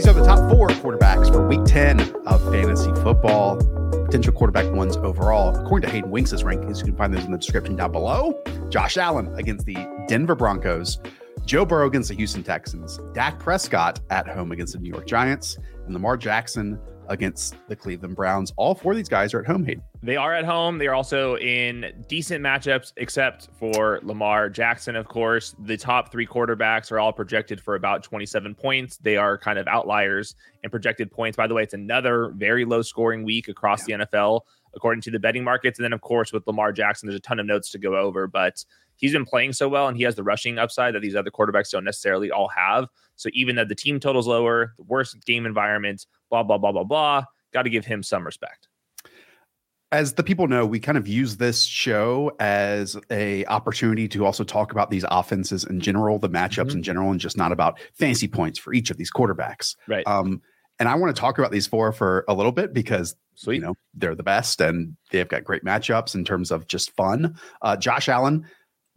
These are the top four quarterbacks for week 10 of fantasy football. Potential quarterback ones overall. According to Hayden Winks' rankings, you can find those in the description down below. Josh Allen against the Denver Broncos. Joe Burrow against the Houston Texans. Dak Prescott at home against the New York Giants. And Lamar Jackson against the Cleveland Browns. All four of these guys are at home, Hayden. They are at home. They are also in decent matchups, except for Lamar Jackson, of course. The top three quarterbacks are all projected for about 27 points. They are kind of outliers in projected points. By the way, it's another very low scoring week across yeah. the NFL, according to the betting markets. And then, of course, with Lamar Jackson, there's a ton of notes to go over, but he's been playing so well and he has the rushing upside that these other quarterbacks don't necessarily all have. So even though the team total's lower, the worst game environment, blah, blah, blah, blah, blah, got to give him some respect as the people know, we kind of use this show as a opportunity to also talk about these offenses in general, the matchups mm-hmm. in general, and just not about fancy points for each of these quarterbacks. Right. Um, and I want to talk about these four for a little bit because Sweet. you know they're the best and they've got great matchups in terms of just fun. Uh, Josh Allen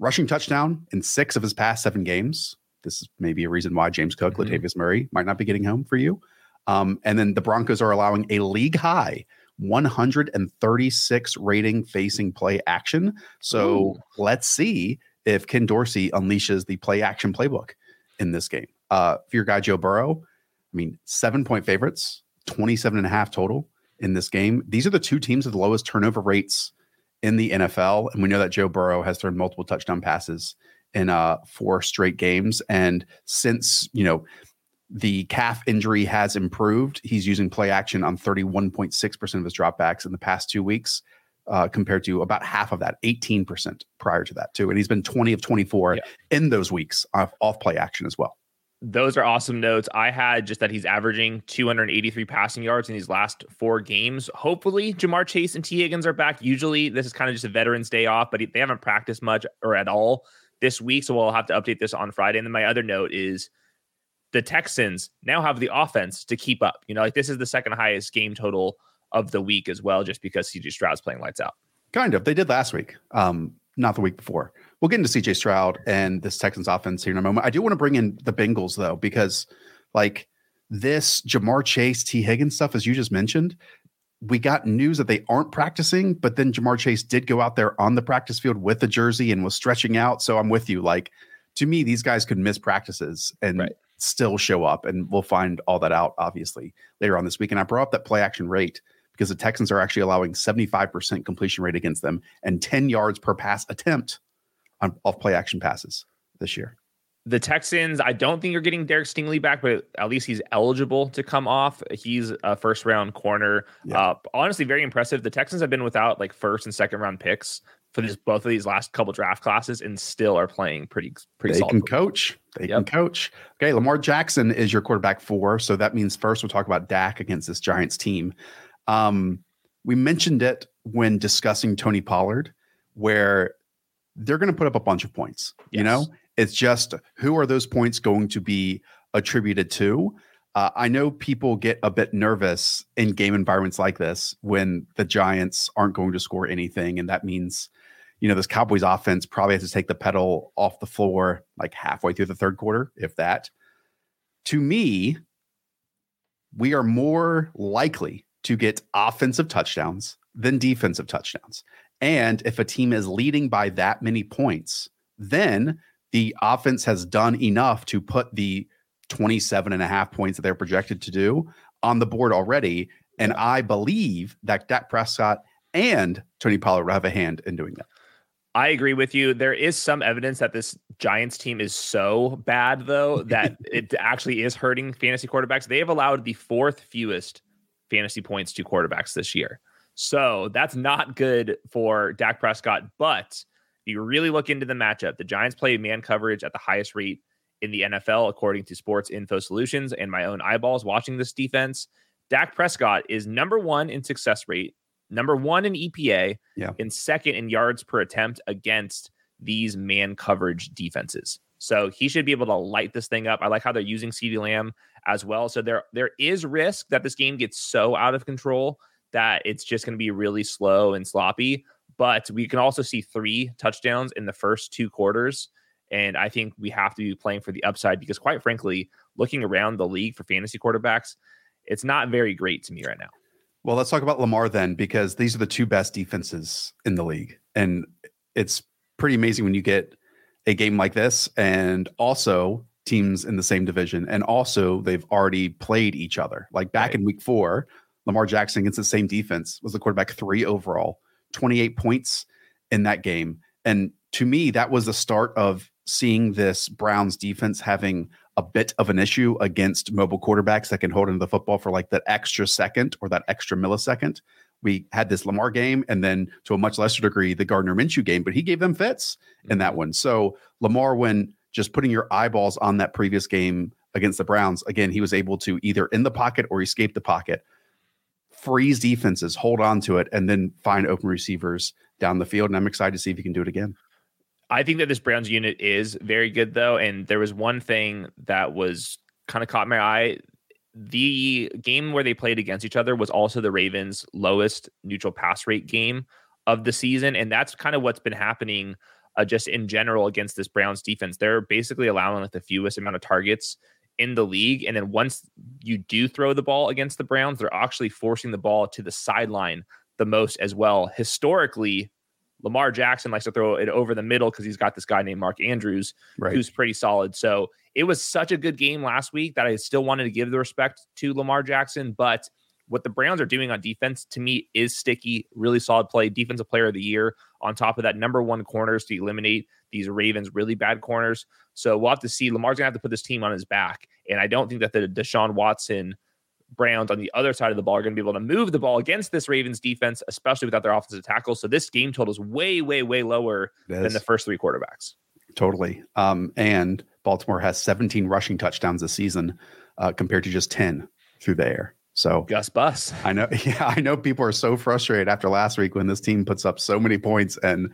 rushing touchdown in six of his past seven games. This is maybe a reason why James Cook, mm-hmm. Latavius Murray might not be getting home for you. Um, and then the Broncos are allowing a league high 136 rating facing play action. So Ooh. let's see if Ken Dorsey unleashes the play action playbook in this game. Uh, for your guy, Joe Burrow, I mean, seven point favorites, 27 and a half total in this game. These are the two teams with the lowest turnover rates in the NFL. And we know that Joe Burrow has thrown multiple touchdown passes in uh, four straight games. And since, you know, the calf injury has improved. He's using play action on 31.6% of his dropbacks in the past two weeks, uh, compared to about half of that, 18% prior to that, too. And he's been 20 of 24 yeah. in those weeks off, off play action as well. Those are awesome notes. I had just that he's averaging 283 passing yards in these last four games. Hopefully, Ja'Marr Chase and Tee Higgins are back. Usually, this is kind of just a Veterans Day off, but they haven't practiced much or at all this week. So we'll have to update this on Friday. And then my other note is the Texans now have the offense to keep up. You know, like this is the second highest game total of the week as well, just because CJ Stroud's playing lights out. Kind of. They did last week, um, not the week before. We'll get into CJ Stroud and this Texans offense here in a moment. I do want to bring in the Bengals though, because like this Ja'Marr Chase, Tee Higgins stuff, as you just mentioned, we got news that they aren't practicing, but then Ja'Marr Chase did go out there on the practice field with the jersey and was stretching out. So I'm with you. Like to me, these guys could miss practices and right still show up. And we'll find all that out, obviously, later on this week. And I brought up that play action rate because the Texans are actually allowing 75% completion rate against them and 10 yards per pass attempt on off play action passes this year. The Texans, I don't think you're getting Derek Stingley back, but at least he's eligible to come off. He's a first round corner. Yeah. Uh, honestly, very impressive. The Texans have been without like first and second round picks for this both of these last couple draft classes and still are playing pretty pretty. They can coach. They yep. can coach. Okay, Lamar Jackson is your quarterback four, so that means first we'll talk about Dak against this Giants team. Um, we mentioned it when discussing Tony Pollard, where they're going to put up a bunch of points. Yes. You know, it's just who are those points going to be attributed to? Uh, I know people get a bit nervous in game environments like this when the Giants aren't going to score anything, and that means you know, this Cowboys offense probably has to take the pedal off the floor like halfway through the third quarter, if that. To me, we are more likely to get offensive touchdowns than defensive touchdowns. And if a team is leading by that many points, then the offense has done enough to put the 27 and a half points that they're projected to do on the board already. And I believe that Dak Prescott and Tony Pollard have a hand in doing that. I agree with you. There is some evidence that this Giants team is so bad, though, that it actually is hurting fantasy quarterbacks. They have allowed the fourth fewest fantasy points to quarterbacks this year. So that's not good for Dak Prescott. But if you really look into the matchup, the Giants play man coverage at the highest rate in the NFL, according to Sports Info Solutions and my own eyeballs watching this defense. Dak Prescott is number one in success rate, number one in EPA, yeah. and second in yards per attempt against these man coverage defenses. So he should be able to light this thing up. I like how they're using CeeDee Lamb as well. So there there is risk that this game gets so out of control that it's just going to be really slow and sloppy. But we can also see three touchdowns in the first two quarters. And I think we have to be playing for the upside because, quite frankly, looking around the league for fantasy quarterbacks, it's not very great to me right now. Well, let's talk about Lamar then, because these are the two best defenses in the league. And it's pretty amazing when you get a game like this and also teams in the same division. And also, they've already played each other. Like back right. in week four, Lamar Jackson against the same defense was the quarterback three overall, 28 points in that game. And to me, that was the start of seeing this Browns defense having a bit of an issue against mobile quarterbacks that can hold into the football for like that extra second or that extra millisecond. We had this Lamar game, and then to a much lesser degree, the Gardner Minshew game, but he gave them fits in that mm-hmm. one. So Lamar, when just putting your eyeballs on that previous game against the Browns, again, he was able to either in the pocket or escape the pocket freeze defenses, hold on to it, and then find open receivers down the field. And I'm excited to see if he can do it again. I think that this Browns unit is very good, though. And there was one thing that was kind of caught my eye. The game where they played against each other was also the Ravens' lowest neutral pass rate game of the season. And that's kind of what's been happening uh, just in general against this Browns defense. They're basically allowing like the fewest amount of targets in the league. And then once you do throw the ball against the Browns, they're actually forcing the ball to the sideline the most as well. Historically, Lamar Jackson likes to throw it over the middle because he's got this guy named Mark Andrews right. who's pretty solid. So it was such a good game last week that I still wanted to give the respect to Lamar Jackson. But what the Browns are doing on defense to me is sticky, really solid play, defensive player of the year. On top of that, number one corners to eliminate these Ravens really bad corners. So we'll have to see. Lamar's gonna have to put this team on his back, and I don't think that the Deshaun Watson Browns on the other side of the ball are going to be able to move the ball against this Ravens defense, especially without their offensive tackle. So this game total is way, way, way lower than the first three quarterbacks. Totally. Um, and Baltimore has 17 rushing touchdowns this season uh, compared to just 10 through the air. So Gus Bus. I know. Yeah, I know people are so frustrated after last week when this team puts up so many points and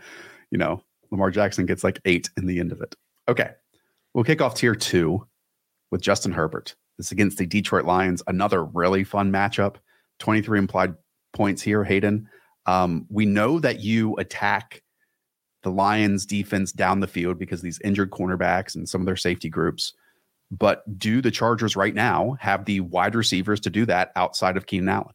you know Lamar Jackson gets like eight in the end of it. Okay, we'll kick off tier two with Justin Herbert. This against the Detroit Lions, another really fun matchup. 23 implied points here, Hayden. Um, we know that you attack the Lions defense down the field because these injured cornerbacks and some of their safety groups. But do the Chargers right now have the wide receivers to do that outside of Keenan Allen?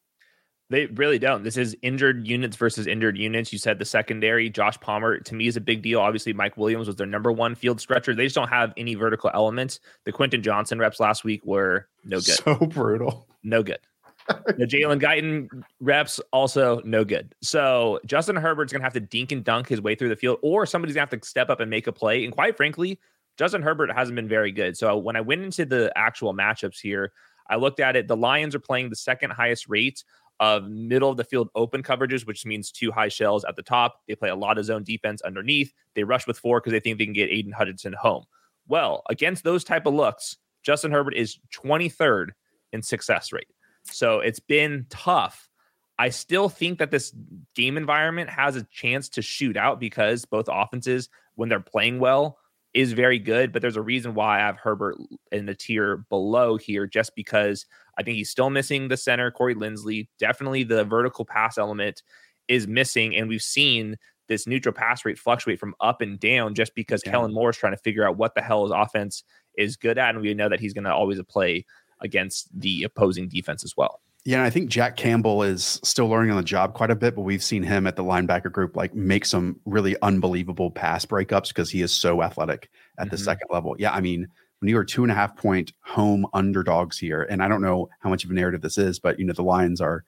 They really don't. This is injured units versus injured units. You said the secondary, Josh Palmer, to me is a big deal. Obviously, Mike Williams was their number one field stretcher. They just don't have any vertical elements. The Quentin Johnston reps last week were no good. So brutal. No good. the Jalen Guyton reps also no good. So Justin Herbert's gonna have to dink and dunk his way through the field, or somebody's gonna have to step up and make a play. And quite frankly, Justin Herbert hasn't been very good. So when I went into the actual matchups here, I looked at it. The Lions are playing the second highest rate of middle of the field open coverages, which means two high shells at the top. They play a lot of zone defense underneath. They rush with four because they think they can get Aidan Hutchinson home. Well, against those type of looks, Justin Herbert is 23rd in success rate. So it's been tough. I still think that this game environment has a chance to shoot out because both offenses, when they're playing well, is very good, but there's a reason why I have Herbert in the tier below here, just because I think he's still missing the center, Corey Linsley. Definitely the vertical pass element is missing, and we've seen this neutral pass rate fluctuate from up and down just because yeah. Kellen Moore is trying to figure out what the hell his offense is good at, and we know that he's going to always play against the opposing defense as well. Yeah, I think Jack Campbell is still learning on the job quite a bit, but we've seen him at the linebacker group like make some really unbelievable pass breakups because he is so athletic at mm-hmm. the second level. Yeah, I mean, when you are two and a half point home underdogs here, and I don't know how much of a narrative this is, but you know, the Lions are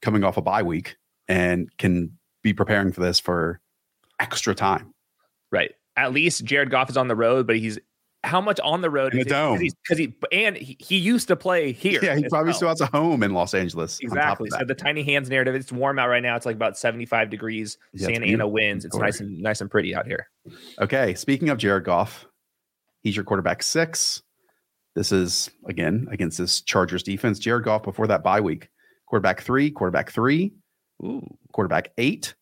coming off a bye week and can be preparing for this for extra time. Right. At least Jared Goff is on the road, but he's how much on the road in the dome because he and he, he, used to play here. Yeah, he probably well. still has a home in Los Angeles. Exactly. So the tiny hands narrative. It's warm out right now. It's like about seventy five degrees. Yeah, Santa Ana winds. It's nice and nice and pretty out here. Okay. Speaking of Jared Goff, he's your quarterback six. This is again against this Chargers defense. Jared Goff before that bye week, quarterback three, quarterback three, Ooh. quarterback eight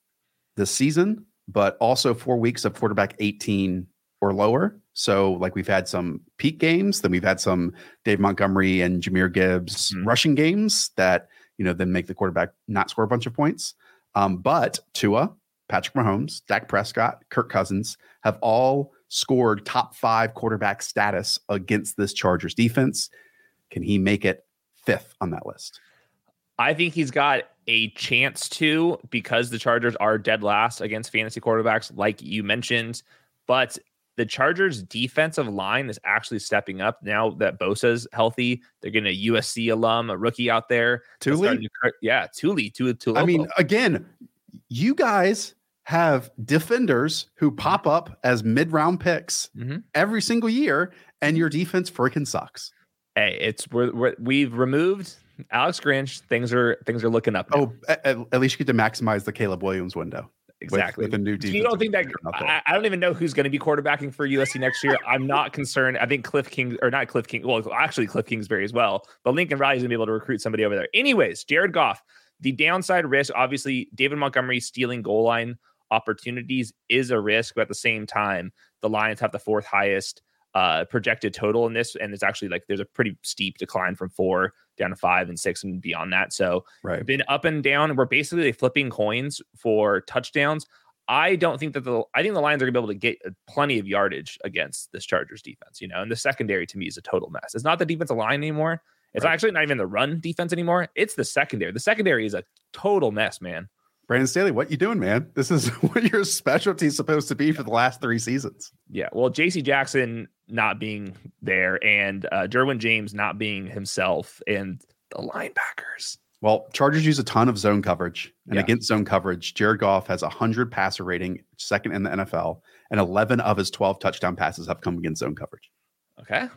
this season, but also four weeks of quarterback eighteen or lower. So, like we've had some peak games, then we've had some Dave Montgomery and Jahmyr Gibbs mm-hmm. rushing games that you know then make the quarterback not score a bunch of points. Um, but Tua, Patrick Mahomes, Dak Prescott, Kirk Cousins have all scored top five quarterback status against this Chargers defense. Can he make it fifth on that list? I think he's got a chance to because the Chargers are dead last against fantasy quarterbacks, like you mentioned. But the Chargers defensive line is actually stepping up now that Bosa's healthy. They're getting a USC alum, a rookie out there. Tuli? To, yeah, Tuli. I mean, again, you guys have defenders who pop up as mid round picks mm-hmm. every single year, and your defense freaking sucks. Hey, it's we're, we're we've removed Alex Grinch. Things are things are looking up. Now. Oh, at, at, least you get to maximize the Caleb Williams window exactly with, with a new defense. You don't think that I, I, don't even know who's going to be quarterbacking for USC next year. I'm not concerned. I think Cliff King or not Cliff King. Well, actually Cliff Kingsbury as well. But Lincoln Riley's going to be able to recruit somebody over there. Anyways, Jared Goff. The downside risk, obviously, David Montgomery stealing goal line opportunities is a risk, but at the same time, the Lions have the fourth highest uh, projected total in this, and it's actually like there's a pretty steep decline from four down to five and six and beyond that. So right. been up and down. We're basically flipping coins for touchdowns. I don't think that the I think the Lions are gonna be able to get uh, plenty of yardage against this Chargers defense, you know, and the secondary to me is a total mess. It's not the defensive line anymore. It's right. actually not even the run defense anymore. It's the secondary. The secondary is a total mess, man. Brandon Staley, what you doing, man? This is what your specialty is supposed to be for the last three seasons. Yeah, well, J.C. Jackson not being there and uh, Derwin James not being himself and the linebackers. Well, Chargers use a ton of zone coverage, and yeah. against zone coverage, Jared Goff has a hundred passer rating, second in the NFL, and eleven of his twelve touchdown passes have come against zone coverage. Okay,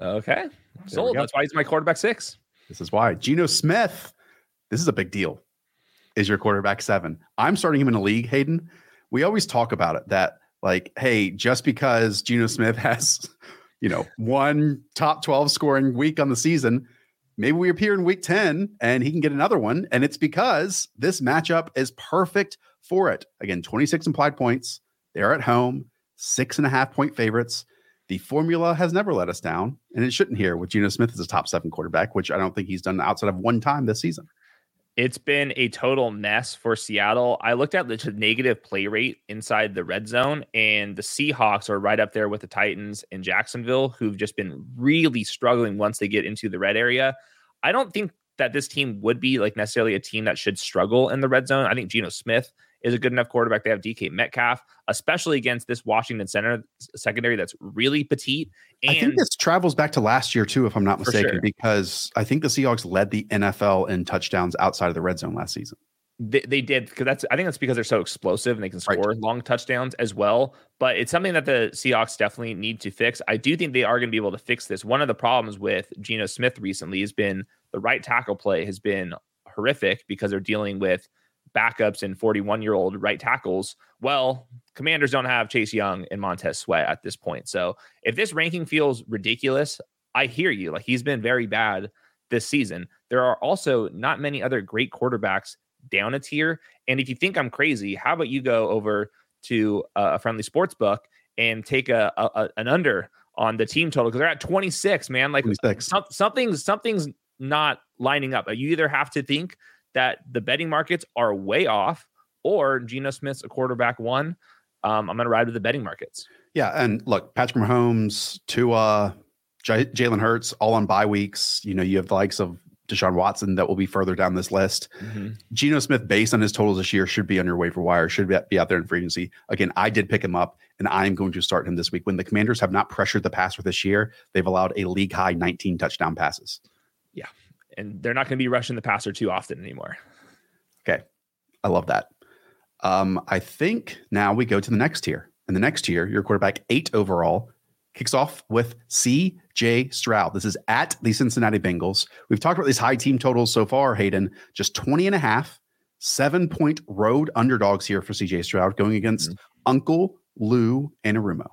okay, so that's why he's my quarterback six. This is why Geno Smith. This is a big deal. Is your quarterback seven? I'm starting him in a league, Hayden. We always talk about it that like, hey, just because Geno Smith has, you know, one top 12 scoring week on the season maybe we appear in week 10 and he can get another one. And it's because this matchup is perfect for it. Again, 26 implied points. They're at home, six and a half point favorites. The formula has never let us down, and it shouldn't here with Geno Smith as a top seven quarterback, which I don't think he's done outside of one time this season. It's been a total mess for Seattle. I looked at the negative play rate inside the red zone, and the Seahawks are right up there with the Titans and Jacksonville, who've just been really struggling once they get into the red area. I don't think that this team would be like necessarily a team that should struggle in the red zone. I think Geno Smith is a good enough quarterback. They have DK Metcalf, especially against this Washington center secondary that's really petite. And I think this travels back to last year too, if I'm not mistaken, sure. because I think the Seahawks led the NFL in touchdowns outside of the red zone last season. They, they did because that's I think that's because they're so explosive and they can score right. long touchdowns as well. But it's something that the Seahawks definitely need to fix. I do think they are going to be able to fix this. One of the problems with Geno Smith recently has been the right tackle play has been horrific because they're dealing with backups and 41 year old right tackles. Well, commanders don't have Chase Young and Montez Sweat at this point. So if this ranking feels ridiculous, I hear you. Like he's been very bad this season. There are also not many other great quarterbacks down a tier. And if you think I'm crazy, how about you go over to uh, a friendly sports book and take a, a an under on the team total because they're at 26, man. Like some, something's something's not lining up. You either have to think that the betting markets are way off, or Geno Smith's a quarterback one. Um, I'm going to ride with the betting markets. Yeah, and look, Patrick Mahomes, Tua, J- Jalen Hurts, all on bye weeks. You know, you have the likes of Deshaun Watson that will be further down this list. Mm-hmm. Geno Smith, based on his totals this year, should be on your waiver wire, should be out there in free agency. Again, I did pick him up, and I am going to start him this week. When the Commanders have not pressured the passer this year, they've allowed a league high 19 touchdown passes. Yeah, and they're not going to be rushing the passer too often anymore. Okay. I love that. Um, I think now we go to the next tier. And the next tier, your quarterback eight overall, kicks off with CJ Stroud. This is at the Cincinnati Bengals. We've talked about these high team totals so far, Hayden, just 20 and a half, seven point road underdogs here for CJ Stroud going against mm-hmm. Uncle Lou and Anarumo.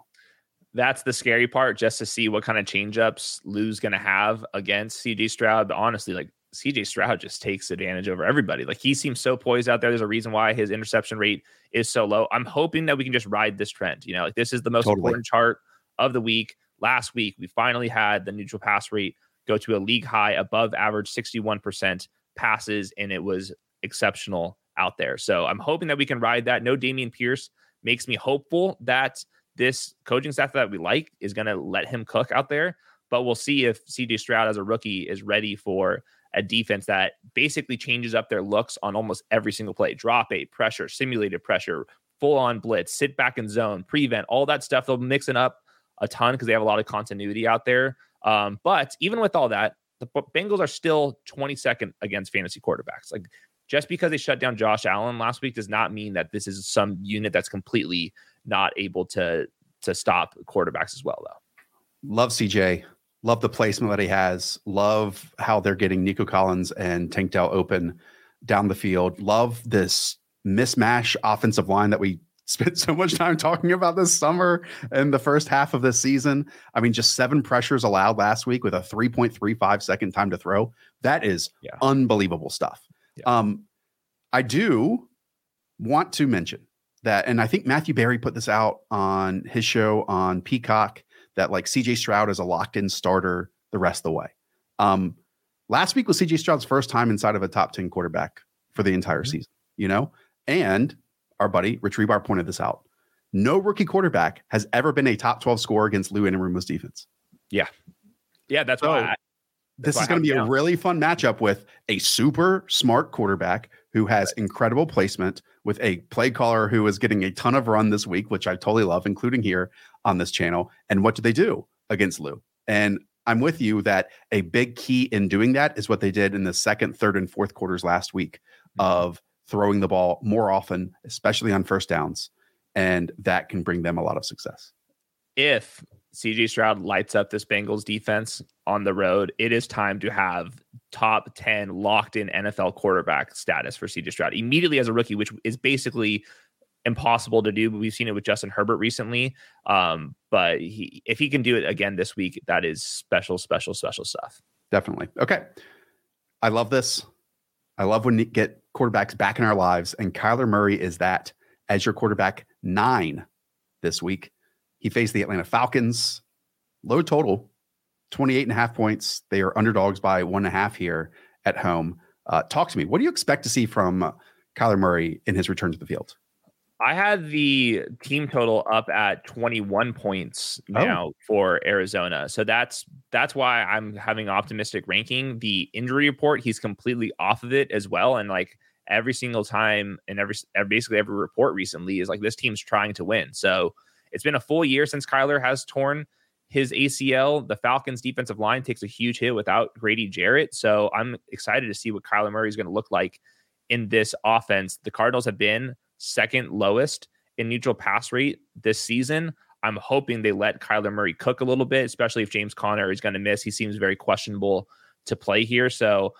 That's the scary part, just to see what kind of changeups Lou's going to have against CJ Stroud. But honestly, like CJ Stroud just takes advantage over everybody. Like he seems so poised out there. There's a reason why his interception rate is so low. I'm hoping that we can just ride this trend. You know, like this is the most totally. important chart of the week. Last week, we finally had the neutral pass rate go to a league high above average 61% passes, and it was exceptional out there. So I'm hoping that we can ride that. No Dameon Pierce makes me hopeful that this coaching staff that we like is going to let him cook out there. But we'll see if CJ Stroud as a rookie is ready for a defense that basically changes up their looks on almost every single play drop eight, pressure, simulated pressure, full on blitz, sit back in zone, prevent, all that stuff. They'll mix it up a ton because they have a lot of continuity out there. Um, but even with all that, the Bengals are still 22nd against fantasy quarterbacks. Like just because they shut down Josh Allen last week does not mean that this is some unit that's completely not able to to stop quarterbacks as well, though. Love CJ. Love the placement that he has. Love how they're getting Nico Collins and Tank Dell open down the field. Love this mismatch offensive line that we spent so much time talking about this summer and the first half of this season. I mean, just seven pressures allowed last week with a 3.35 second time to throw. That is yeah. unbelievable stuff. Yeah. Um, I do want to mention that, and I think Matthew Berry put this out on his show on Peacock that like CJ Stroud is a locked in starter the rest of the way. Um, last week was CJ Stroud's first time inside of a top 10 quarterback for the entire mm-hmm. season, you know? And our buddy Rich Hribar pointed this out. No rookie quarterback has ever been a top 12 scorer against Lou Anarumo's defense. Yeah. Yeah, that's so, why. I, this is going to be a really fun matchup with a super smart quarterback who has incredible placement with a play caller who is getting a ton of run this week, which I totally love, including here on this channel. And what do they do against Lou? And I'm with you that a big key in doing that is what they did in the second, third, and fourth quarters last week mm-hmm. of throwing the ball more often, especially on first downs. And that can bring them a lot of success. If CJ Stroud lights up this Bengals defense on the road, it is time to have top 10 locked in NFL quarterback status for CJ Stroud immediately as a rookie, which is basically impossible to do. But we've seen it with Justin Herbert recently. Um, but he, if he can do it again this week, that is special, special, special stuff. Definitely. Okay. I love this. I love when you get quarterbacks back in our lives, and Kyler Murray is that as your quarterback nine this week. He faced the Atlanta Falcons, low total, 28 and a half points. They are underdogs by one and a half here at home. Uh, talk to me. What do you expect to see from uh, Kyler Murray in his return to the field? I had the team total up at 21 points oh. now oh. for Arizona. So that's that's why I'm having optimistic ranking. The injury report, he's completely off of it as well. And like every single time and every basically every report recently is like this team's trying to win. So it's been a full year since Kyler has torn his ACL. The Falcons defensive line takes a huge hit without Grady Jarrett. So I'm excited to see what Kyler Murray is going to look like in this offense. The Cardinals have been second lowest in neutral pass rate this season. I'm hoping they let Kyler Murray cook a little bit, especially if James Conner is going to miss. He seems very questionable to play here. So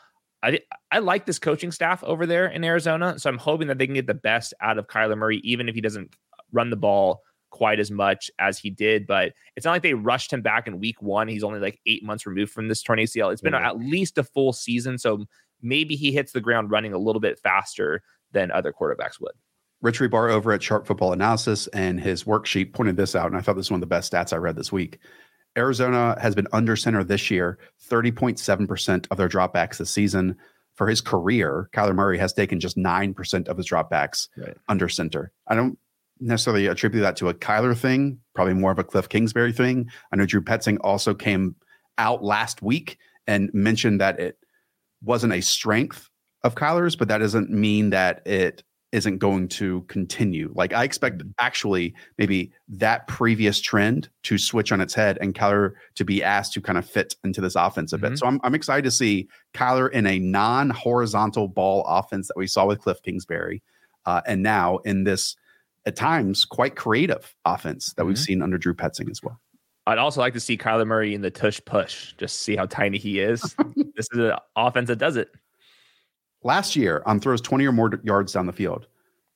I I like this coaching staff over there in Arizona. So I'm hoping that they can get the best out of Kyler Murray, even if he doesn't run the ball quite as much as he did. But it's not like they rushed him back in week one. He's only like eight months removed from this torn ACL. It's been mm-hmm. at least a full season. So maybe he hits the ground running a little bit faster than other quarterbacks would. Rich Hribar over at Sharp Football Analysis and his worksheet pointed this out. And I thought this was one of the best stats I read this week. Arizona has been under center this year, 30.7% of their dropbacks this season. For his career, Kyler Murray has taken just 9% of his dropbacks right. under center. I don't necessarily attribute that to a Kyler thing, probably more of a Cliff Kingsbury thing. I know Drew Petzing also came out last week and mentioned that it wasn't a strength of Kyler's, but that doesn't mean that it isn't going to continue. Like I expect mm-hmm. actually maybe that previous trend to switch on its head and Kyler to be asked to kind of fit into this offense a mm-hmm. bit. So I'm, I'm excited to see Kyler in a non-horizontal ball offense that we saw with Cliff Kingsbury. Uh, and now in this at times quite creative offense that mm-hmm. we've seen under Drew Petzing as well. I'd also like to see Kyler Murray in the tush push, just see how tiny he is. this is an offense that does it. Last year, on throws 20 or more yards down the field,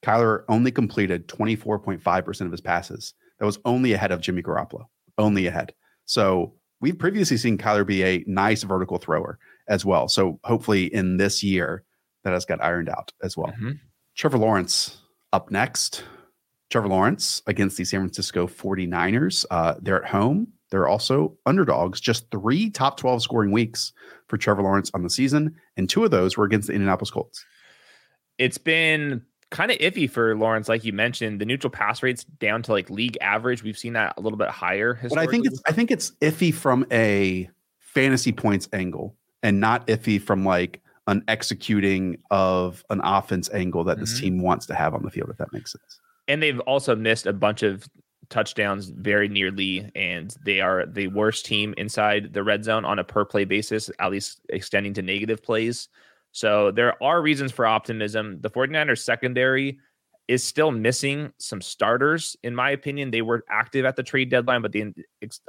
Kyler only completed 24.5% of his passes. That was only ahead of Jimmy Garoppolo, only ahead. So we've previously seen Kyler be a nice vertical thrower as well. So hopefully in this year, that has got ironed out as well. Mm-hmm. Trevor Lawrence up next. Trevor Lawrence against the San Francisco 49ers. Uh, they're at home. They're also underdogs. Just three top 12 scoring weeks for Trevor Lawrence on the season, and two of those were against the Indianapolis Colts. It's been kind of iffy for Lawrence, like you mentioned. The neutral pass rates down to like league average. We've seen that a little bit higher. But I think it's I think it's iffy from a fantasy points angle, and not iffy from like an executing of an offense angle that mm-hmm. this team wants to have on the field. If that makes sense and they've also missed a bunch of touchdowns very nearly, and they are the worst team inside the red zone on a per play basis, at least extending to negative plays. So there are reasons for optimism. The 49ers secondary is still missing some starters, in my opinion. They were active at the trade deadline, but they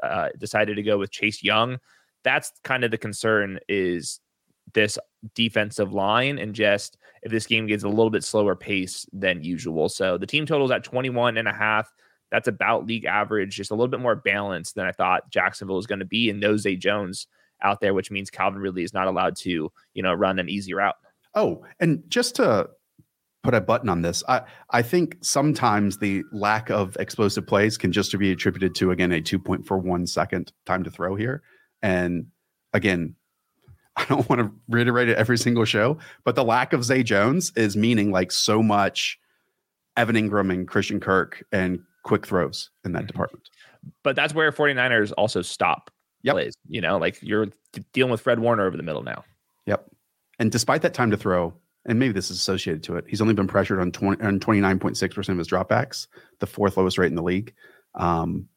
uh, decided to go with Chase Young. That's kind of the concern is this defensive line and just if this game gets a little bit slower pace than usual. So the team total is at 21 and a half. That's about league average, just a little bit more balanced than I thought Jacksonville was going to be. And no Zay Jones out there, which means Calvin Ridley is not allowed to, you know, run an easy route. Oh, and just to put a button on this, I, I think sometimes the lack of explosive plays can just be attributed to, again, a 2.41 second time to throw here. And again, I don't want to reiterate it every single show, but the lack of Zay Jones is meaning like so much Evan Engram and Christian Kirk and quick throws in that mm-hmm. department. But that's where 49ers also stop yep. plays. You know, like you're dealing with Fred Warner over the middle now. Yep. And despite that time to throw, and maybe this is associated to it, he's only been pressured on 20 on 29.6% of his dropbacks, the fourth lowest rate in the league. Um,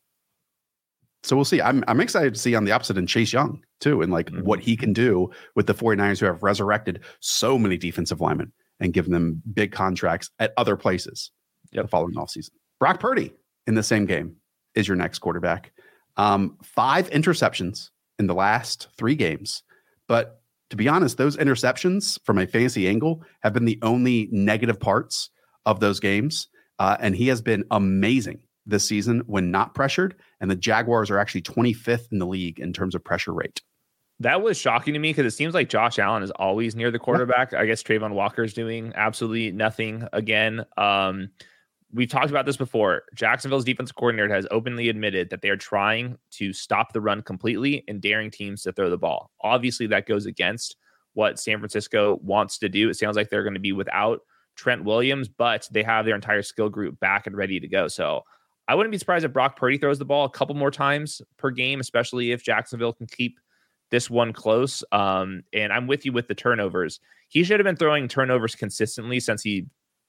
so we'll see. I'm I'm excited to see on the opposite and Chase Young too, and like mm-hmm. what he can do with the 49ers who have resurrected so many defensive linemen and given them big contracts at other places yep. the following offseason. Brock Purdy in the same game is your next quarterback. Um, five interceptions in the last three games. But to be honest, those interceptions from a fantasy angle have been the only negative parts of those games. Uh, and he has been amazing this season when not pressured, and the Jaguars are actually 25th in the league in terms of pressure rate. That was shocking to me because it seems like Josh Allen is always near the quarterback. I guess Travon Walker is doing absolutely nothing again. Um, we've talked about this before. Jacksonville's defensive coordinator has openly admitted that they are trying to stop the run completely and daring teams to throw the ball. Obviously, that goes against what San Francisco wants to do. It sounds like they're going to be without Trent Williams, but they have their entire skill group back and ready to go. So I wouldn't be surprised if Brock Purdy throws the ball a couple more times per game, especially if Jacksonville can keep this one close. Um, and I'm with you with the turnovers. He should have been throwing turnovers consistently since he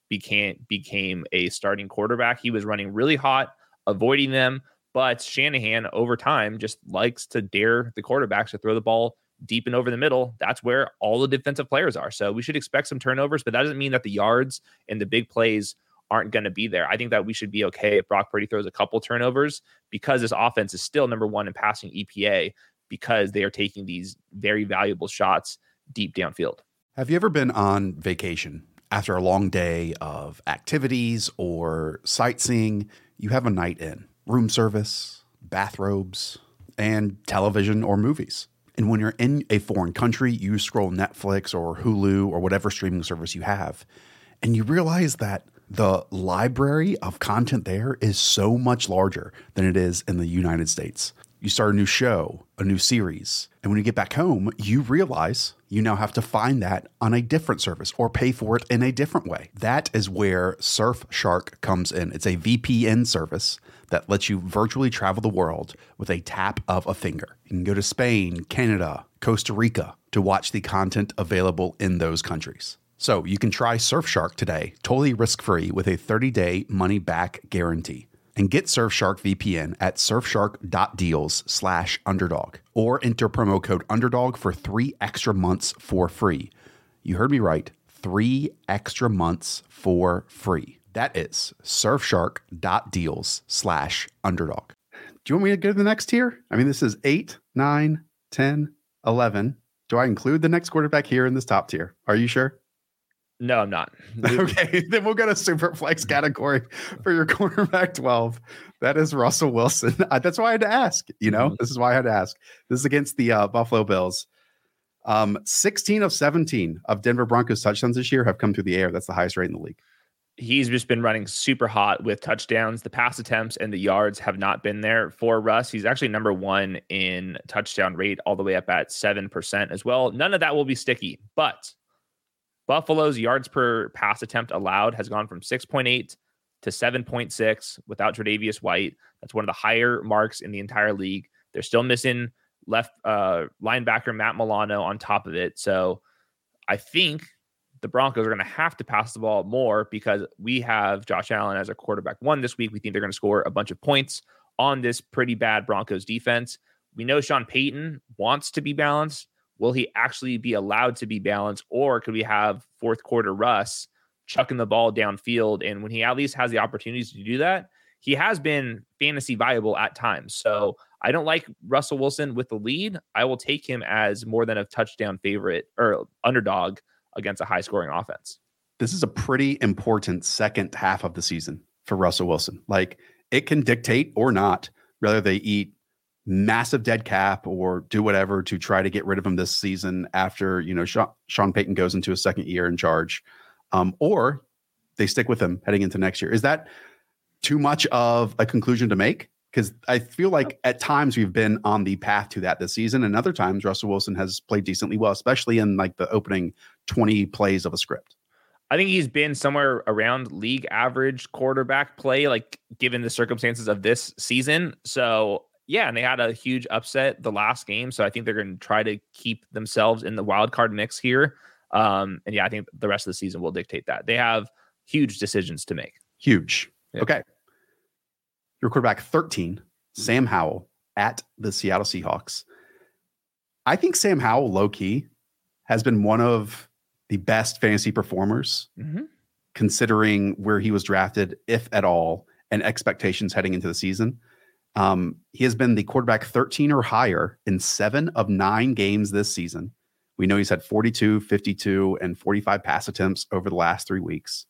became became a starting quarterback. He was running really hot, avoiding them. But Shanahan over time just likes to dare the quarterbacks to throw the ball deep and over the middle. That's where all the defensive players are. So we should expect some turnovers, but that doesn't mean that the yards and the big plays aren't going to be there. I think that we should be okay if Brock Purdy throws a couple turnovers because this offense is still number one in passing EPA because they are taking these very valuable shots deep downfield. Have you ever been on vacation after a long day of activities or sightseeing? You have a night in, room service, bathrobes, and television or movies. And when you're in a foreign country, you scroll Netflix or Hulu or whatever streaming service you have, and you realize that the library of content there is so much larger than it is in the United States. You start a new show, a new series, and when you get back home, you realize you now have to find that on a different service or pay for it in a different way. That is where Surfshark comes in. It's a VPN service that lets you virtually travel the world with a tap of a finger. You can go to Spain, Canada, Costa Rica to watch the content available in those countries. So you can try Surfshark today, totally risk free with a 30 day money back guarantee. And get Surfshark VPN at surfshark.deals slash underdog or enter promo code underdog for three extra months for free. You heard me right, three extra months for free. That is surfshark.deals slash underdog. Do you want me to go to the next tier? I mean, this is 8, 9, 10, 11. Do I include the next quarterback here in this top tier? Are you sure? No, I'm not. okay, then we'll go to super flex category for your quarterback 12. That is Russell Wilson. That's why I had to ask. You know, mm-hmm. this is why I had to ask. This is against the uh, Buffalo Bills. Um, 16 of 17 of Denver Broncos touchdowns this year have come through the air. That's the highest rate in the league. He's just been running super hot with touchdowns. The pass attempts and the yards have not been there for Russ. He's actually number one in touchdown rate, all the way up at 7% as well. None of that will be sticky, but Buffalo's yards per pass attempt allowed has gone from 6.8 to 7.6 without Tre'Davious White. That's one of the higher marks in the entire league. They're still missing left uh, linebacker Matt Milano on top of it. So I think the Broncos are going to have to pass the ball more because we have Josh Allen as a quarterback one this week. We think they're going to score a bunch of points on this pretty bad Broncos defense. We know Sean Payton wants to be balanced. Will he actually be allowed to be balanced, or could we have fourth quarter Russ chucking the ball downfield? And when he at least has the opportunities to do that, he has been fantasy viable at times. So I don't like Russell Wilson with the lead. I will take him as more than a touchdown favorite or underdog against a high scoring offense. This is a pretty important second half of the season for Russell Wilson. Like it can dictate or not whether they eat massive dead cap or do whatever to try to get rid of him this season after you know Sean, Sean Payton goes into a second year in charge, um, or they stick with him heading into next year. Is that too much of a conclusion to make? Because I feel like at times we've been on the path to that this season, and other times Russell Wilson has played decently well, especially in like the opening twenty plays of a script. I think he's been somewhere around league average quarterback play, like given the circumstances of this season. So yeah, and they had a huge upset the last game, so I think they're going to try to keep themselves in the wild card mix here. Um, and yeah, I think the rest of the season will dictate that. They have huge decisions to make. Huge. Yeah. Okay. Your quarterback 13, Sam Howell at the Seattle Seahawks. I think Sam Howell, low key, has been one of the best fantasy performers, mm-hmm. considering where he was drafted, if at all, and expectations heading into the season. Um, he has been the quarterback 13 or higher in seven of nine games this season. We know he's had 42, 52, and 45 pass attempts over the last three weeks.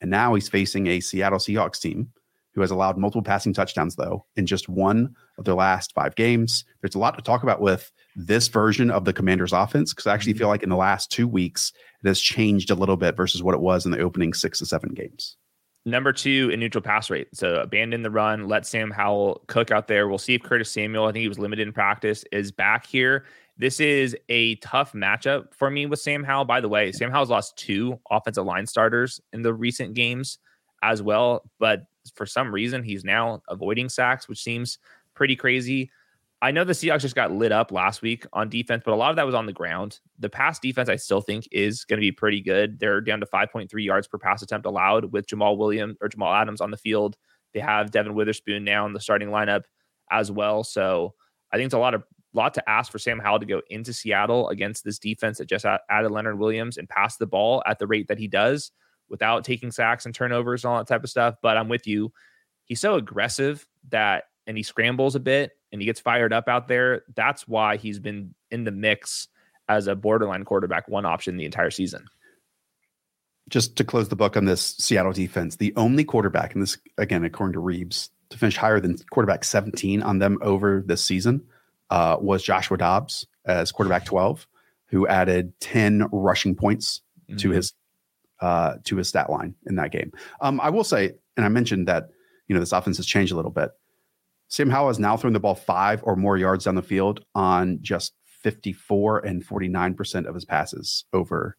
And now he's facing a Seattle Seahawks team who has allowed multiple passing touchdowns, though, in just one of their last five games. There's a lot to talk about with this version of the Commanders offense because I actually mm-hmm. feel like in the last two weeks, it has changed a little bit versus what it was in the opening six to seven games. Number two in neutral pass rate. So abandon the run, let Sam Howell cook out there. We'll see if Curtis Samuel, I think he was limited in practice, is back here. This is a tough matchup for me with Sam Howell. By the way, Sam Howell's lost two offensive line starters in the recent games as well. But for some reason, he's now avoiding sacks, which seems pretty crazy. I know the Seahawks just got lit up last week on defense, but a lot of that was on the ground. The pass defense, I still think, is going to be pretty good. They're down to 5.3 yards per pass attempt allowed with Jamal Williams or Jamal Adams on the field. They have Devon Witherspoon now in the starting lineup as well. So I think it's a lot of lot to ask for Sam Howell to go into Seattle against this defense that just added Leonard Williams and pass the ball at the rate that he does without taking sacks and turnovers and all that type of stuff. But I'm with you. He's so aggressive that and he scrambles a bit and he gets fired up out there. That's why he's been in the mix as a borderline quarterback one option the entire season. Just to close the book on this Seattle defense, the only quarterback, and this again, according to Reeves, to finish higher than quarterback 17 on them over this season uh, was Joshua Dobbs as quarterback 12, who added 10 rushing points mm-hmm. to his uh, to his stat line in that game. Um, I will say, and I mentioned that you know this offense has changed a little bit. Sam Howell has now thrown the ball five or more yards down the field on just 54 and 49% of his passes over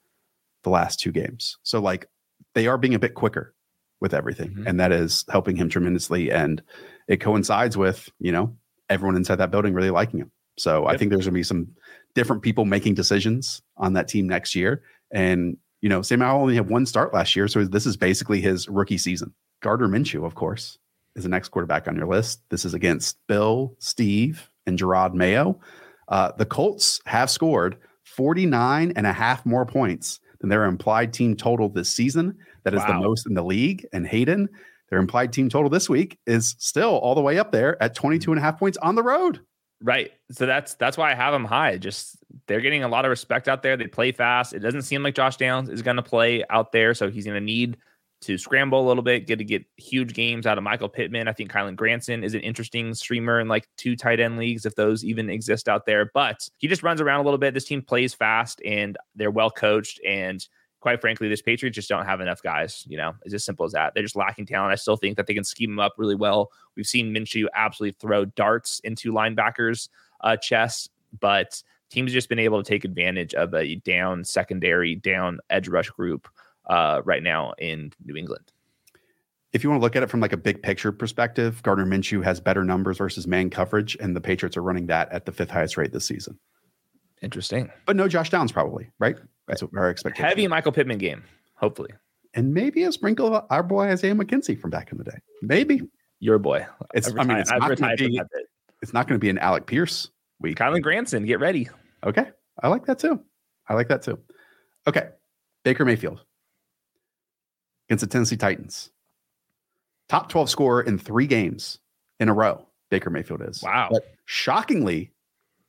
the last two games. So, like, they are being a bit quicker with everything, mm-hmm. and that is helping him tremendously. And it coincides with, you know, everyone inside that building really liking him. So, yep. I think there's going to be some different people making decisions on that team next year. And, you know, Sam Howell only had one start last year. So, this is basically his rookie season. Gardner Minshew, of course, is the next quarterback on your list. This is against Bill, Steve, and Jerod Mayo. Uh, the Colts have scored 49 and a half more points than their implied team total this season. That is wow. the most in the league. And Hayden, their implied team total this week is still all the way up there at 22 and a half points on the road. Right. So that's that's why I have them high. Just they're getting a lot of respect out there. They play fast. It doesn't seem like Josh Downs is going to play out there, so he's going to need to scramble a little bit, get to get huge games out of Michael Pittman. I think Kylen Granson is an interesting streamer in like two tight end leagues, if those even exist out there. But he just runs around a little bit. This team plays fast and they're well coached. And quite frankly, this Patriots just don't have enough guys. You know, it's as simple as that. They're just lacking talent. I still think that they can scheme them up really well. We've seen Minshew absolutely throw darts into linebackers' uh, chests, but teams just been able to take advantage of a down secondary, down edge rush group uh, right now in New England. If you want to look at it from like a big picture perspective, Gardner Minshew has better numbers versus man coverage, and the Patriots are running that at the fifth highest rate this season. Interesting, but no Josh Downs probably, right? That's what our expectation. Heavy Michael Pittman game, hopefully, and maybe a sprinkle of our boy Isaiah McKenzie from back in the day. Maybe your boy. It's. I mean, it's I've not going to be. It's not going to be an Alec Pierce week. Kylen Granson, get ready. Okay, I like that too. I like that too. Okay, Baker Mayfield against the Tennessee Titans. Top 12 scorer in three games in a row, Baker Mayfield is. Wow. But shockingly,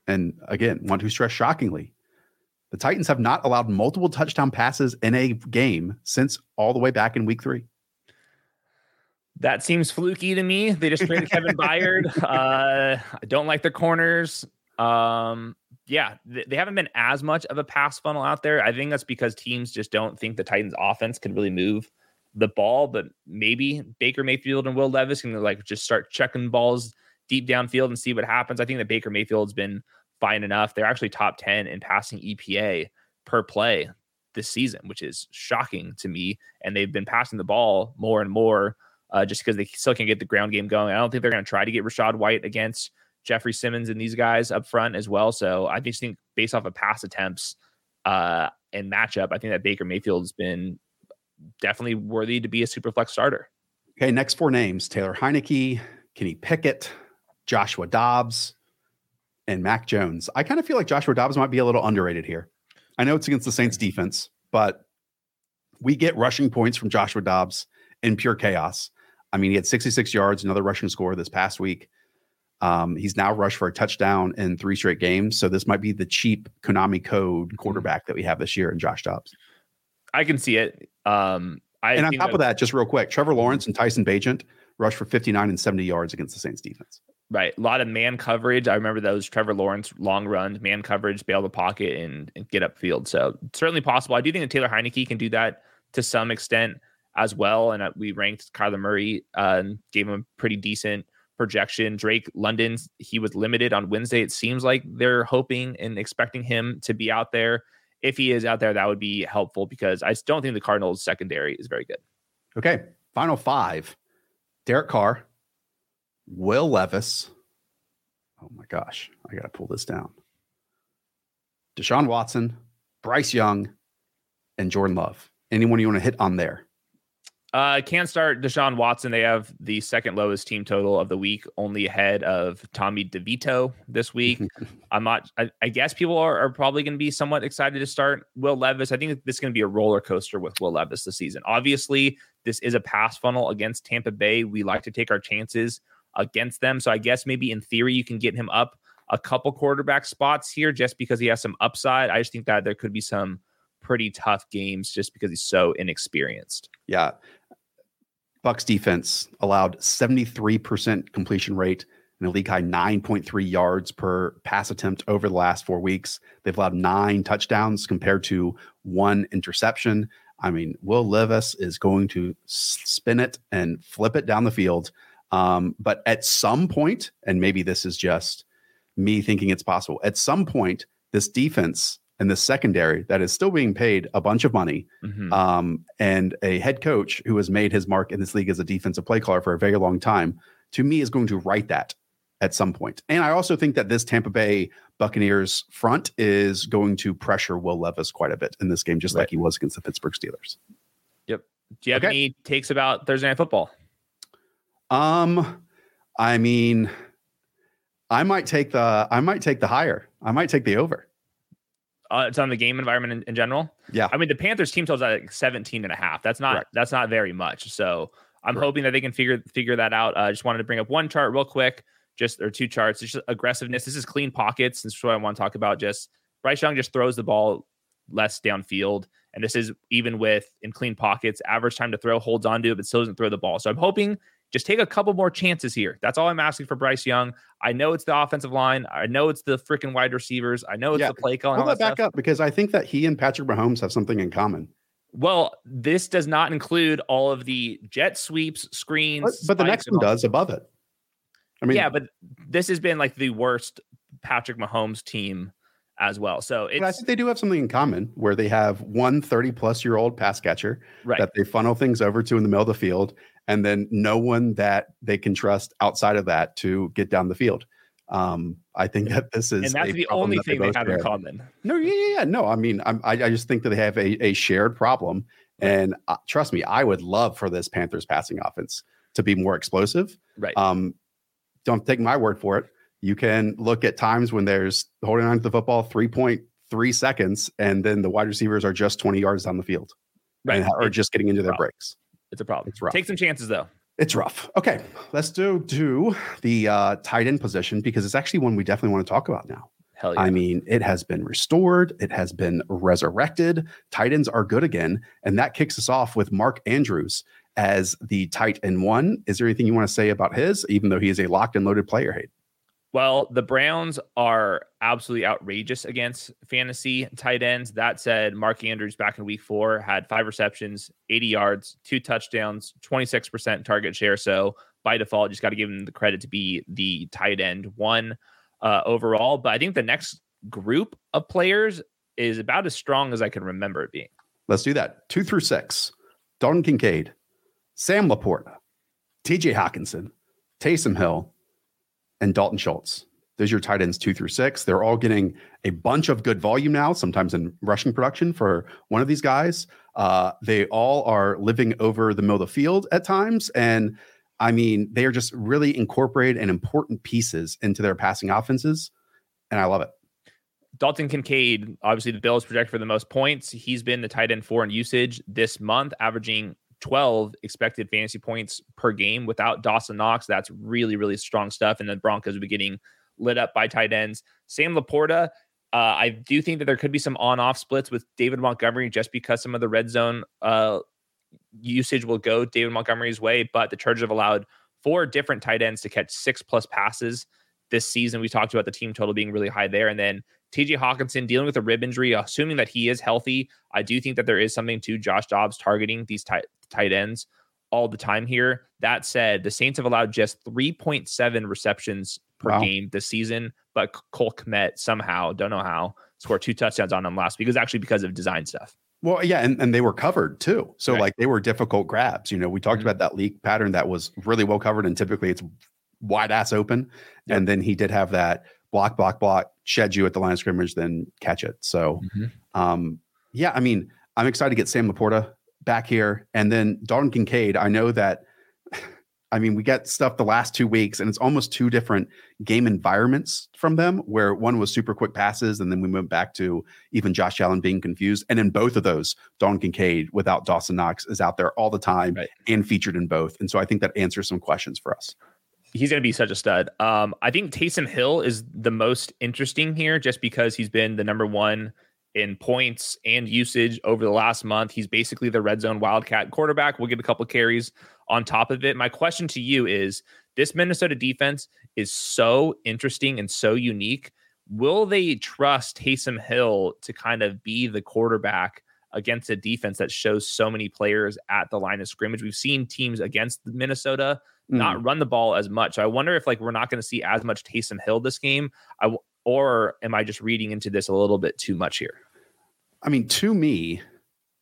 and again, want to stress shockingly, the Titans have not allowed multiple touchdown passes in a game since all the way back in week three. That seems fluky to me. They just traded Kevin Byard. Uh, I don't like their corners. Um, yeah, they haven't been as much of a pass funnel out there. I think that's because teams just don't think the Titans offense can really move the ball, but maybe Baker Mayfield and Will Levis can like just start checking balls deep downfield and see what happens. I think that Baker Mayfield's been fine enough. They're actually top 10 in passing EPA per play this season, which is shocking to me. And they've been passing the ball more and more uh, just because they still can't get the ground game going. I don't think they're going to try to get Rachaad White against Jeffrey Simmons and these guys up front as well. So I just think based off of pass attempts uh, and matchup, I think that Baker Mayfield's been definitely worthy to be a super flex starter. Okay, next four names Taylor Heinicke, Kenny Pickett, Joshua Dobbs, and Mac Jones. I kind of feel like Joshua Dobbs might be a little underrated here. I know it's against the Saints defense, but we get rushing points from Joshua Dobbs in pure chaos. I mean, he had 66 yards, another rushing score this past week. Um, he's now rushed for a touchdown in three straight games. So this might be the cheap Konami code mm-hmm. quarterback that we have this year in Josh Dobbs. I can see it. Um, I and on top that, of that, just real quick, Trevor Lawrence and Tyson Bagent rushed for 59 and 70 yards against the Saints defense. Right. A lot of man coverage. I remember those Trevor Lawrence long runs, man coverage, bail the pocket and, and get upfield. So certainly possible. I do think that Taylor Heinicke can do that to some extent as well. And uh, we ranked Kyler Murray, uh, gave him a pretty decent projection. Drake London, he was limited on Wednesday. It seems like they're hoping and expecting him to be out there if he is out there, that would be helpful because I don't think the Cardinals secondary is very good. Okay. Final five Derek Carr, Will Levis. Oh my gosh. I got to pull this down. Deshaun Watson, Bryce Young, and Jordan Love. Anyone you want to hit on there? Uh, can't start Deshaun Watson. They have the second lowest team total of the week, only ahead of Tommy DeVito this week. I'm not, I, I, guess people are, are probably going to be somewhat excited to start Will Levis. I think this is going to be a roller coaster with Will Levis this season. Obviously, this is a pass funnel against Tampa Bay. We like to take our chances against them. So I guess maybe in theory, you can get him up a couple quarterback spots here just because he has some upside. I just think that there could be some pretty tough games just because he's so inexperienced. Yeah. Bucks defense allowed 73% completion rate and a league high 9.3 yards per pass attempt over the last four weeks. They've allowed nine touchdowns compared to one interception. I mean, Will Levis is going to spin it and flip it down the field. Um, but at some point, and maybe this is just me thinking it's possible, at some point, this defense and the secondary that is still being paid a bunch of money, mm-hmm. um, and a head coach who has made his mark in this league as a defensive play caller for a very long time, to me is going to write that at some point. And I also think that this Tampa Bay Buccaneers front is going to pressure Will Levis quite a bit in this game, just right. like he was against the Pittsburgh Steelers. Yep. Do you have okay. any takes about Thursday Night Football? Um, I mean, I might take the I might take the higher. I might take the over uh, it's on the game environment in, in, general. Yeah. I mean, the Panthers team totals at like 17 and a half. That's not, right. that's not very much. So I'm hoping that they can figure figure that out. I uh, just wanted to bring up one chart real quick, just or two charts. It's just aggressiveness. This is clean pockets. This is what I want to talk about. Just Bryce Young just throws the ball less downfield. And this is even with in clean pockets, average time to throw, holds on to it, but still doesn't throw the ball. So I'm hoping just take a couple more chances here. That's all I'm asking for Bryce Young. I know it's the offensive line. I know it's the freaking wide receivers. I know it's yeah. the play calling. Pull that back stuff. up because I think that he and Patrick Mahomes have something in common. Well, this does not include all of the jet sweeps, screens. But, but the next one does above it. I mean, yeah, but this has been like the worst Patrick Mahomes team as well. So I think they do have something in common where they have one 30 plus year old pass catcher right. that they funnel things over to in the middle of the field, and then no one that they can trust outside of that to get down the field. Um, I think that this is, and that's the only thing they, they have share. in common. No, yeah, yeah, yeah. no. I mean, I'm, I, I just think that they have a, a shared problem, and uh, trust me, I would love for this Panthers passing offense to be more explosive. Right. Um, don't take my word for it. You can look at times when there's holding on to the football 3.3 seconds, and then the wide receivers are just 20 yards down the field, right? And, or just getting into their breaks. It's a problem. It's rough. Take some chances though. It's rough. Okay, let's do do the uh, tight end position because it's actually one we definitely want to talk about now. Hell yeah. I mean, it has been restored. It has been resurrected. Tight ends are good again, and that kicks us off with Mark Andrews as the tight end one. Is there anything you want to say about his, even though he is a locked and loaded player? Hayden? Well, the Browns are absolutely outrageous against fantasy tight ends. That said, Mark Andrews back in week four had five receptions, 80 yards, two touchdowns, 26% target share. So by default, just got to give him the credit to be the tight end one uh, overall. But I think the next group of players is about as strong as I can remember it being. Let's do that. Two through six Dalton Kincaid, Sam LaPorta, TJ Hockenson, Taysom Hill, and Dalton Schultz. Those are your tight ends two through six. They're all getting a bunch of good volume now, sometimes in rushing production for one of these guys. Uh, they all are living over the middle of the field at times. And I mean, they are just really incorporated and important pieces into their passing offenses. And I love it. Dalton Kincaid, obviously the Bills project for the most points. He's been the tight end four in usage this month, averaging 12 expected fantasy points per game without Dawson Knox. That's really, really strong stuff. And then Broncos will be getting lit up by tight ends. Sam LaPorta, uh, I do think that there could be some on off splits with David Montgomery just because some of the red zone uh, usage will go David Montgomery's way. But the Chargers have allowed four different tight ends to catch six plus passes this season. We talked about the team total being really high there. And then TJ Hockenson dealing with a rib injury, assuming that he is healthy, I do think that there is something to Josh Dobbs targeting these tight, tight ends all the time here. That said, the Saints have allowed just 3.7 receptions per wow. game this season, but Cole Kmet somehow, don't know how, scored two touchdowns on them last week. It was actually because of design stuff. Well, yeah, and, and they were covered too. So right. like they were difficult grabs. You know, we talked mm-hmm. about that leak pattern that was really well covered, and typically it's wide ass open. Yep. And then he did have that block, block, block, shed you at the line of scrimmage, then catch it. So, mm-hmm. um, yeah, I mean, I'm excited to get Sam LaPorta back here, and then Dalton Kincaid. I know that. I mean, we got stuff the last two weeks, and it's almost two different game environments from them. Where one was super quick passes, and then we went back to even Josh Allen being confused. And in both of those, Dalton Kincaid without Dawson Knox is out there all the time right. and featured in both. And so I think that answers some questions for us he's going to be such a stud. Um, I think Taysom Hill is the most interesting here just because he's been the number one in points and usage over the last month. He's basically the red zone wildcat quarterback. We'll get a couple carries on top of it. My question to you is this Minnesota defense is so interesting and so unique. Will they trust Taysom Hill to kind of be the quarterback against a defense that shows so many players at the line of scrimmage? We've seen teams against Minnesota mm. not run the ball as much. So I wonder if like we're not going to see as much Taysom Hill this game. I or am I just reading into this a little bit too much here? I mean, to me,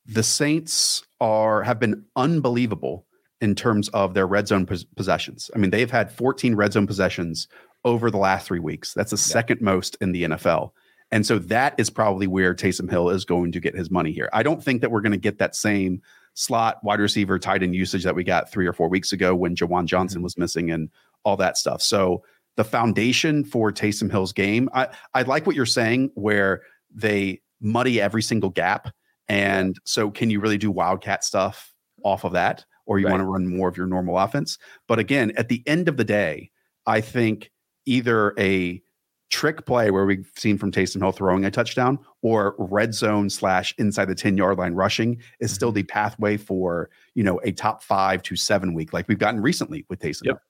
the Saints are have been unbelievable in terms of their red zone pos- possessions. I mean, they've had 14 red zone possessions over the last three weeks. That's the yeah. second most in the NFL. And so that is probably where Taysom Hill is going to get his money here. I don't think that we're going to get that same slot wide receiver tight end usage that we got three or four weeks ago when Juwan Johnson mm-hmm. was missing and all that stuff. So the foundation for Taysom Hill's game, I, I like what you're saying, where they muddy every single gap. And so can you really do wildcat stuff off of that? or you right. want to run more of your normal offense. But again, at the end of the day, I think either a trick play where we've seen from Taysom Hill throwing a touchdown or red zone slash inside the 10 yard line rushing is mm-hmm. still the pathway for, you know, a top five to seven week like we've gotten recently with Taysom. Yep.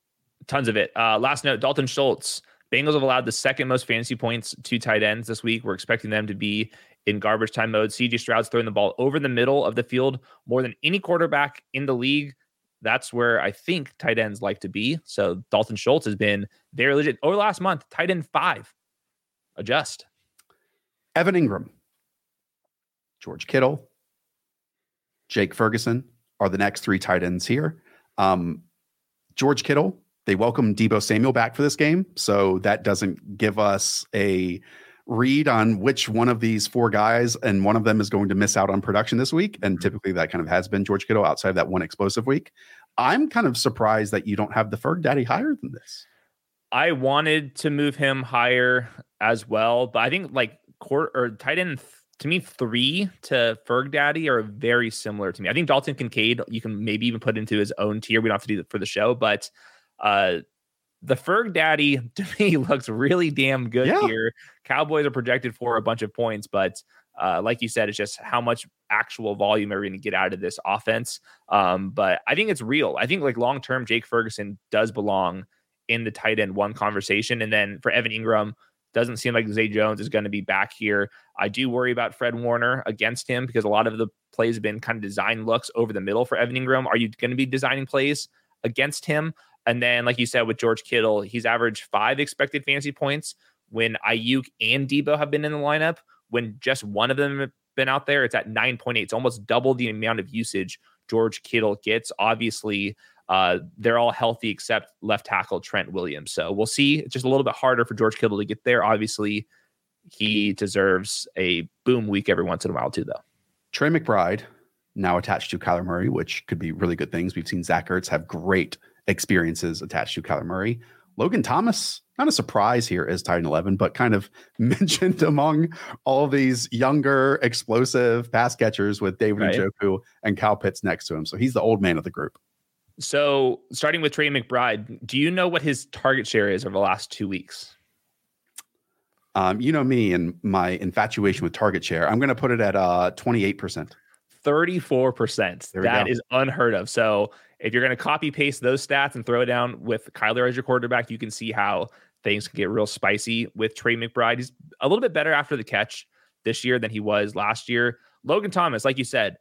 Tons of it. Uh, last note Dalton Schultz. Bengals have allowed the second most fantasy points to tight ends this week. We're expecting them to be in garbage time mode. CJ Stroud's throwing the ball over the middle of the field more than any quarterback in the league. That's where I think tight ends like to be. So Dalton Schultz has been very legit over last month. Tight end five. Adjust. Evan Engram, George Kittle, Jake Ferguson are the next three tight ends here. Um, George Kittle, they welcome Deebo Samuel back for this game. So that doesn't give us a read on which one of these four guys and one of them is going to miss out on production this week. And mm-hmm. typically that kind of has been George Kittle outside of that one explosive week. I'm kind of surprised that you don't have the Ferg Daddy higher than this. I wanted to move him higher as well, but I think like court or tight end th- to me three to Ferg Daddy are very similar to me. I think Dalton Kincaid you can maybe even put into his own tier. We don't have to do that for the show, but uh the Ferg Daddy to me looks really damn good yeah. here. Cowboys are projected for a bunch of points, but uh, like you said, it's just how much actual volume are we going to get out of this offense. Um, but I think it's real. I think like long term, Jake Ferguson does belong in the tight end one conversation. And then for Evan Engram. doesn't seem like Zay Jones is going to be back here. I do worry about Fred Warner against him because a lot of the plays have been kind of design looks over the middle for Evan Engram. Are you going to be designing plays against him? And then, like you said, with George Kittle, he's averaged five expected fantasy points when Aiyuk and Deebo have been in the lineup. When just one of them have been out there, it's at 9.8. It's almost double the amount of usage George Kittle gets. Obviously, uh, they're all healthy except left tackle Trent Williams. So we'll see. It's just a little bit harder for George Kittle to get there. Obviously, he deserves a boom week every once in a while, too, though. Trey McBride, now attached to Kyler Murray, which could be really good things. We've seen Zach Ertz have great experiences attached to Kyler Murray. Logan Thomas, not a surprise here as Titan 11, but kind of mentioned among all these younger, explosive pass catchers with David right. Njoku and Kyle Pitts next to him. So he's the old man of the group. So starting with Trey McBride, do you know what his target share is over the last two weeks? Um, you know me and my infatuation with target share. I'm going to put it at uh, 28%. 34%. That go. is unheard of. So if you're going to copy paste those stats and throw it down with Kyler as your quarterback, you can see how things can get real spicy with Trey McBride. He's a little bit better after the catch this year than he was last year. Logan Thomas, like you said,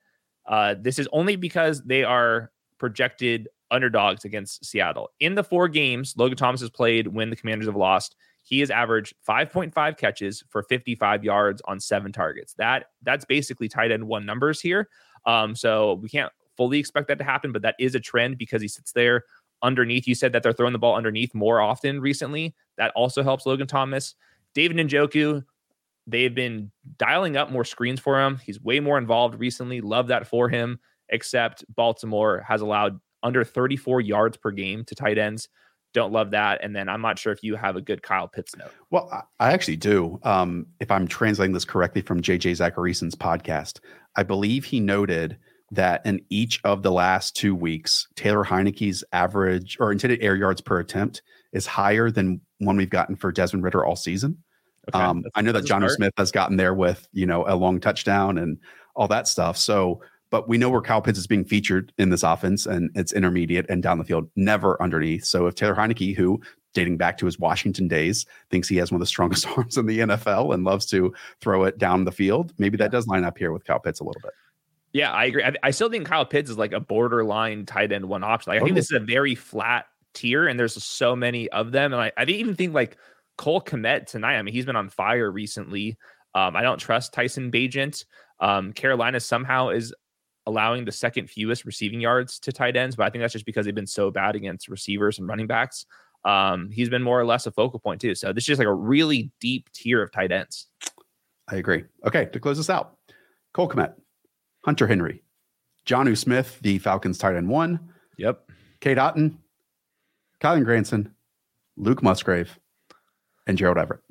uh, this is only because they are projected underdogs against Seattle. In the four games Logan Thomas has played when the Commanders have lost, he has averaged 5.5 catches for 55 yards on seven targets. That that's basically tight end one numbers here. Um, so we can't fully expect that to happen, but that is a trend because he sits there underneath. You said that they're throwing the ball underneath more often recently. That also helps Logan Thomas. David Njoku, they've been dialing up more screens for him. He's way more involved recently. Love that for him, except Baltimore has allowed under 34 yards per game to tight ends. Don't love that. And then I'm not sure if you have a good Kyle Pitts note. Well, I actually do. Um, if I'm translating this correctly from JJ Zachariason's podcast, I believe he noted – that in each of the last two weeks, Taylor Heinicke's average or intended air yards per attempt is higher than one we've gotten for Desmond Ridder all season. Okay, um, I know that Jonnu Smith has gotten there with you know a long touchdown and all that stuff. So, but we know where Kyle Pitts is being featured in this offense, and it's intermediate and down the field, never underneath. So, if Taylor Heinicke, who dating back to his Washington days, thinks he has one of the strongest arms in the NFL and loves to throw it down the field, maybe that does line up here with Kyle Pitts a little bit. Yeah, I agree. I, I, still think Kyle Pitts is like a borderline tight end one option. Like I think this is a very flat tier, and there's so many of them. And I, I even think like Cole Kmet tonight. I mean, he's been on fire recently. Um, I don't trust Tyson Bagent. Um, Carolina somehow is allowing the second fewest receiving yards to tight ends, but I think that's just because they've been so bad against receivers and running backs. Um, he's been more or less a focal point too. So this is just like a really deep tier of tight ends. I agree. Okay, to close this out, Cole Kmet, Hunter Henry, Jonnu Smith, the Falcons tight end one. Yep. Cade Otton, Kylen Granson, Luke Musgrave, and Gerald Everett.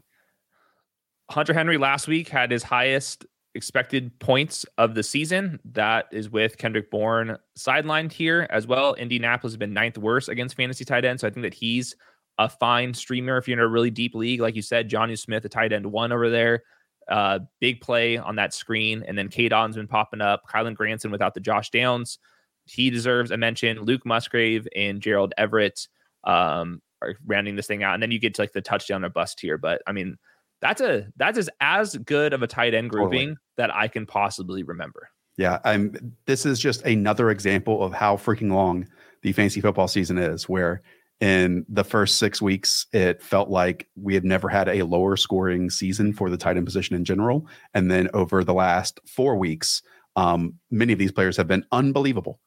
Hunter Henry last week had his highest expected points of the season. That is with Kendrick Bourne sidelined here as well. Indianapolis has been ninth worst against fantasy tight end. So I think that he's a fine streamer if you're in a really deep league. Like you said, Jonnu Smith, a tight end one over there. Uh, big play on that screen. And then Kadon's been popping up. Kylen Granson without the Josh Downs. He deserves a mention. Luke Musgrave and Gerald Everett um, are rounding this thing out. And then you get to like the touchdown or bust here. But I mean, that's a that's as as good of a tight end grouping totally. that I can possibly remember. Yeah, I'm. This is just another example of how freaking long the fantasy football season is. Where in the first six weeks, it felt like we had never had a lower scoring season for the tight end position in general, and then over the last four weeks, um, many of these players have been unbelievable.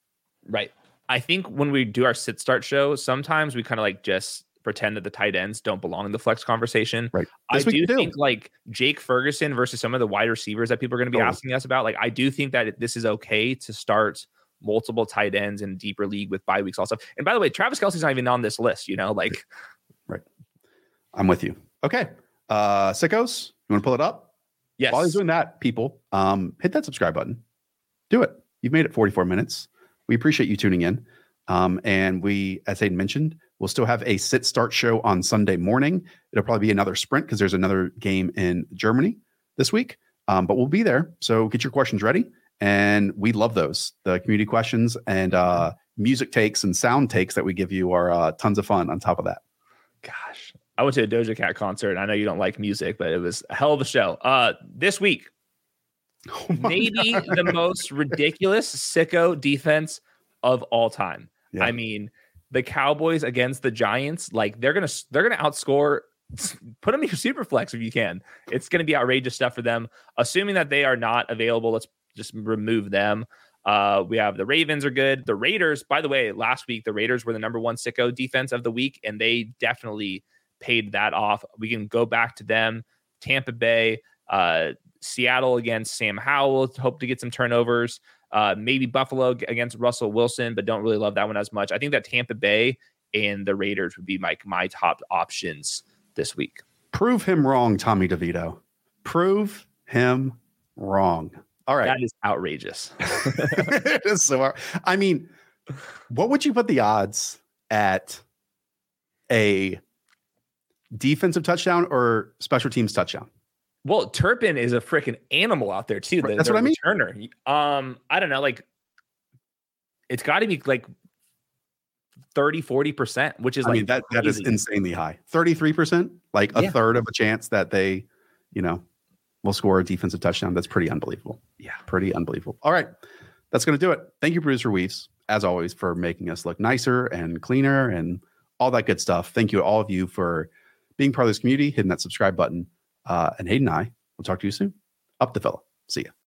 Right. I think when we do our sit start show, sometimes we kind of like just pretend that the tight ends don't belong in the flex conversation. Right. I do think like Jake Ferguson versus some of the wide receivers that people are going to be oh. asking us about. Like, I do think that this is okay to start multiple tight ends in deeper league with bye weeks also. And by the way, Travis Kelce's not even on this list, you know, like right. I'm with you. Okay. Uh sickos, you want to pull it up? Yes. While he's doing that, people, um, hit that subscribe button. Do it. You've made it 44 minutes. We appreciate you tuning in. Um, and we, as Hayden mentioned, We'll still have a sit start show on Sunday morning. It'll probably be another sprint because there's another game in Germany this week. Um, but we'll be there. So get your questions ready. And we love those. The community questions and uh, music takes and sound takes that we give you are uh, tons of fun on top of that. Gosh, I went to a Doja Cat concert. I know you don't like music, but it was a hell of a show. Uh, this week, oh maybe God. the most ridiculous sicko defense of all time. Yeah. I mean, the Cowboys against the Giants, like they're gonna they're gonna outscore. Put them in your super flex if you can. It's gonna be outrageous stuff for them. Assuming that they are not available, let's just remove them. Uh, we have the Ravens are good. The Raiders, by the way, last week the Raiders were the number one sicko defense of the week, and they definitely paid that off. We can go back to them. Tampa Bay, uh, Seattle against Sam Howell. Hope to get some turnovers. Uh, maybe Buffalo against Russell Wilson, but don't really love that one as much. I think that Tampa Bay and the Raiders would be my my top options this week. Prove him wrong, Tommy DeVito. Prove him wrong. All right. That is outrageous. it is so I mean, what would you put the odds at a defensive touchdown or special teams touchdown? Well, Turpin is a freaking animal out there too. The, That's what I mean. Turner. Um, I don't know, like it's got to be like 30, 40%, which is I like mean, that, that is insanely high. 33%, like a yeah. third of a chance that they, you know, will score a defensive touchdown. That's pretty unbelievable. Yeah. Pretty unbelievable. All right. That's going to do it. Thank you, producer Weaves, as always, for making us look nicer and cleaner and all that good stuff. Thank you, to all of you, for being part of this community, hitting that subscribe button. Uh, and Hayden and I will talk to you soon. Up the fella. See ya.